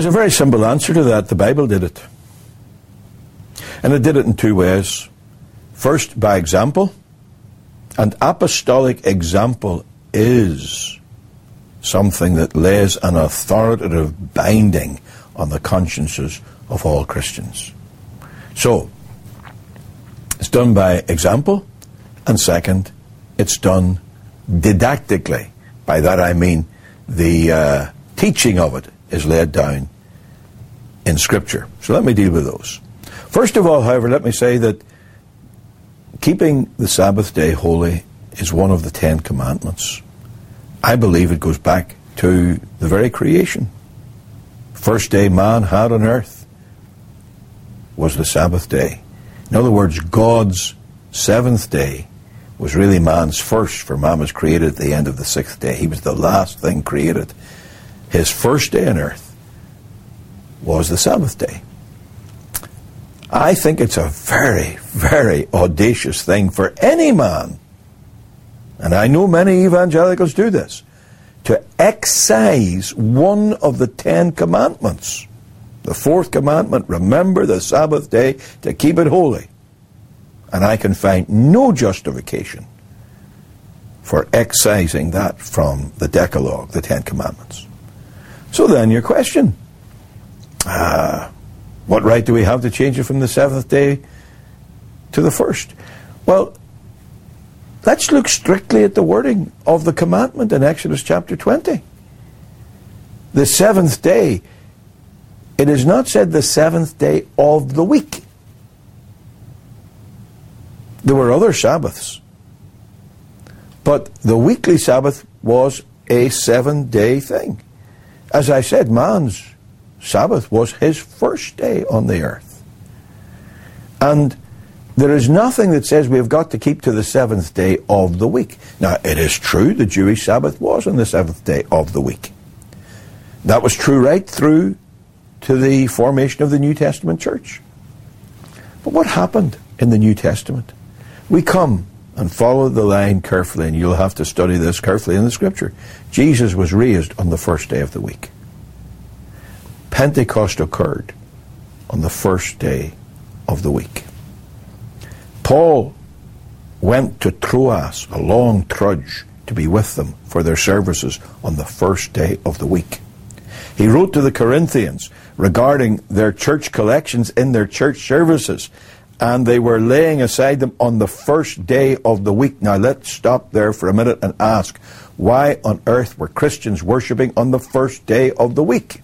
There's a very simple answer to that. The Bible did it. And it did it in two ways. First, by example. And apostolic example is something that lays an authoritative binding on the consciences of all Christians. So, it's done by example, and second, it's done didactically. By that I mean the uh, teaching of it is laid down in Scripture. So let me deal with those. First of all, however, let me say that keeping the Sabbath day holy is one of the Ten Commandments. I believe it goes back to the very creation. First day man had on earth was the Sabbath day. In other words, God's seventh day was really man's first, for man was created at the end of the sixth day. He was the last thing created. His first day on earth was the Sabbath day. I think it's a very, very audacious thing for any man, and I know many evangelicals do this, to excise one of the Ten Commandments. The fourth commandment, remember the Sabbath day to keep it holy. And I can find no justification for excising that from the Decalogue, the Ten Commandments. So then, your question uh, what right do we have to change it from the seventh day to the first? Well, let's look strictly at the wording of the commandment in Exodus chapter 20. The seventh day, it is not said the seventh day of the week. There were other Sabbaths. But the weekly Sabbath was a seven day thing. As I said, man's Sabbath was his first day on the earth. And there is nothing that says we have got to keep to the seventh day of the week. Now, it is true the Jewish Sabbath was on the seventh day of the week. That was true right through to the formation of the New Testament church. But what happened in the New Testament? We come and follow the line carefully, and you'll have to study this carefully in the scripture. Jesus was raised on the first day of the week. Pentecost occurred on the first day of the week. Paul went to Troas, a long trudge, to be with them for their services on the first day of the week. He wrote to the Corinthians regarding their church collections in their church services, and they were laying aside them on the first day of the week. Now let's stop there for a minute and ask, why on earth were Christians worshipping on the first day of the week?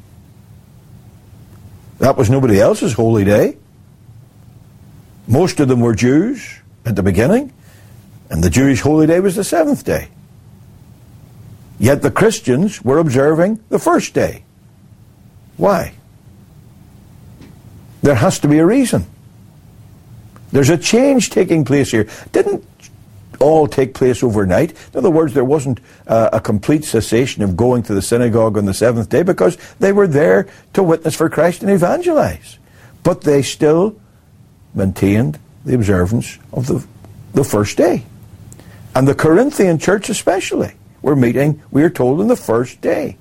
That was nobody else's holy day. Most of them were Jews at the beginning, and the Jewish holy day was the seventh day. Yet the Christians were observing the first day. Why? There has to be a reason. There's a change taking place here. Didn't all take place overnight. In other words, there wasn't uh, a complete cessation of going to the synagogue on the seventh day because they were there to witness for Christ and evangelize. But they still maintained the observance of the, the first day. And the Corinthian church especially were meeting, we are told, on the first day.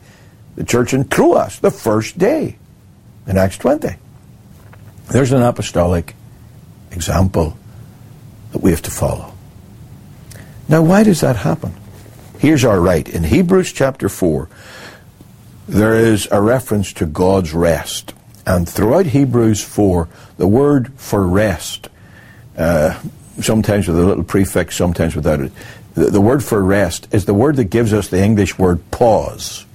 The church in Troas, the first day in Acts 20. There's an apostolic example that we have to follow. Now, why does that happen? Here's our right. In Hebrews chapter 4, there is a reference to God's rest. And throughout Hebrews 4, the word for rest, uh, sometimes with a little prefix, sometimes without it, the, the word for rest is the word that gives us the English word pause.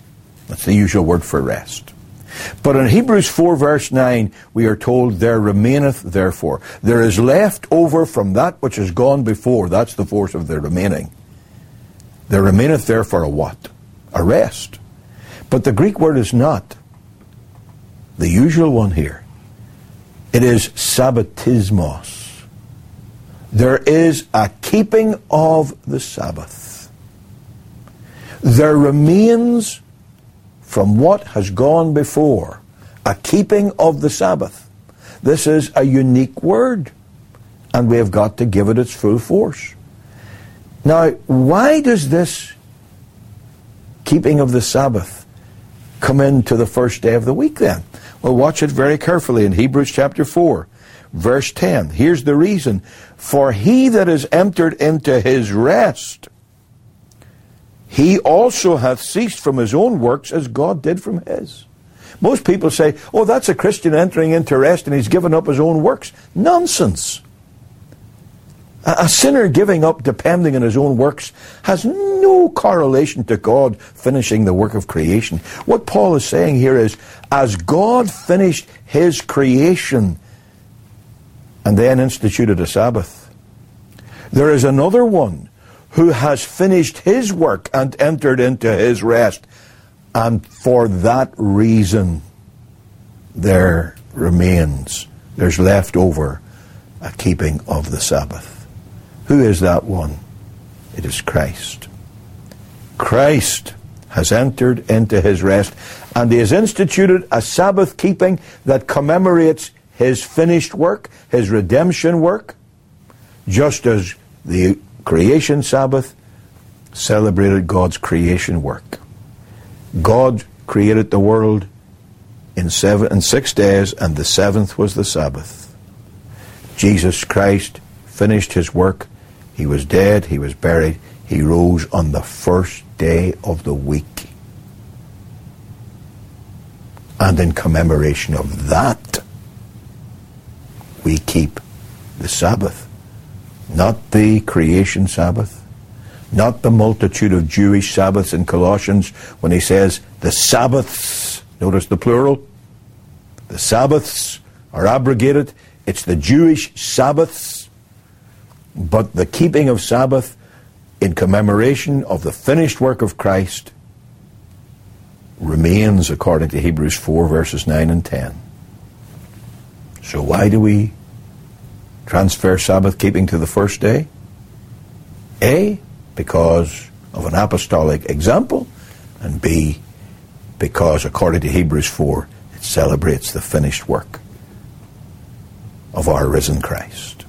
That's the usual word for rest. But in Hebrews 4 verse 9, we are told, There remaineth therefore. There is left over from that which has gone before. That's the force of the remaining. There remaineth therefore a what? A rest. But the Greek word is not the usual one here. It is sabbatismos. There is a keeping of the Sabbath. There remains from what has gone before, a keeping of the Sabbath. This is a unique word, and we have got to give it its full force. Now, why does this keeping of the Sabbath come into the first day of the week then? Well, watch it very carefully in Hebrews chapter 4, verse 10. Here's the reason. For he that is entered into his rest, he also hath ceased from his own works as God did from his. Most people say, oh, that's a Christian entering into rest and he's given up his own works. Nonsense. A sinner giving up depending on his own works has no correlation to God finishing the work of creation. What Paul is saying here is, as God finished his creation and then instituted a Sabbath, there is another one who has finished his work and entered into his rest. And for that reason, there remains, there's left over a keeping of the Sabbath. Who is that one? It is Christ. Christ has entered into his rest and he has instituted a Sabbath keeping that commemorates his finished work, his redemption work, just as the creation Sabbath celebrated God's creation work. God created the world in seven in six days, and the seventh was the Sabbath. Jesus Christ finished his work he was dead, he was buried, he rose on the first day of the week. And in commemoration of that, we keep the Sabbath. Not the creation Sabbath, not the multitude of Jewish Sabbaths in Colossians when he says the Sabbaths, notice the plural, the Sabbaths are abrogated. It's the Jewish Sabbaths but the keeping of Sabbath in commemoration of the finished work of Christ remains according to Hebrews 4, verses 9 and 10. So, why do we transfer Sabbath keeping to the first day? A, because of an apostolic example, and B, because according to Hebrews 4, it celebrates the finished work of our risen Christ.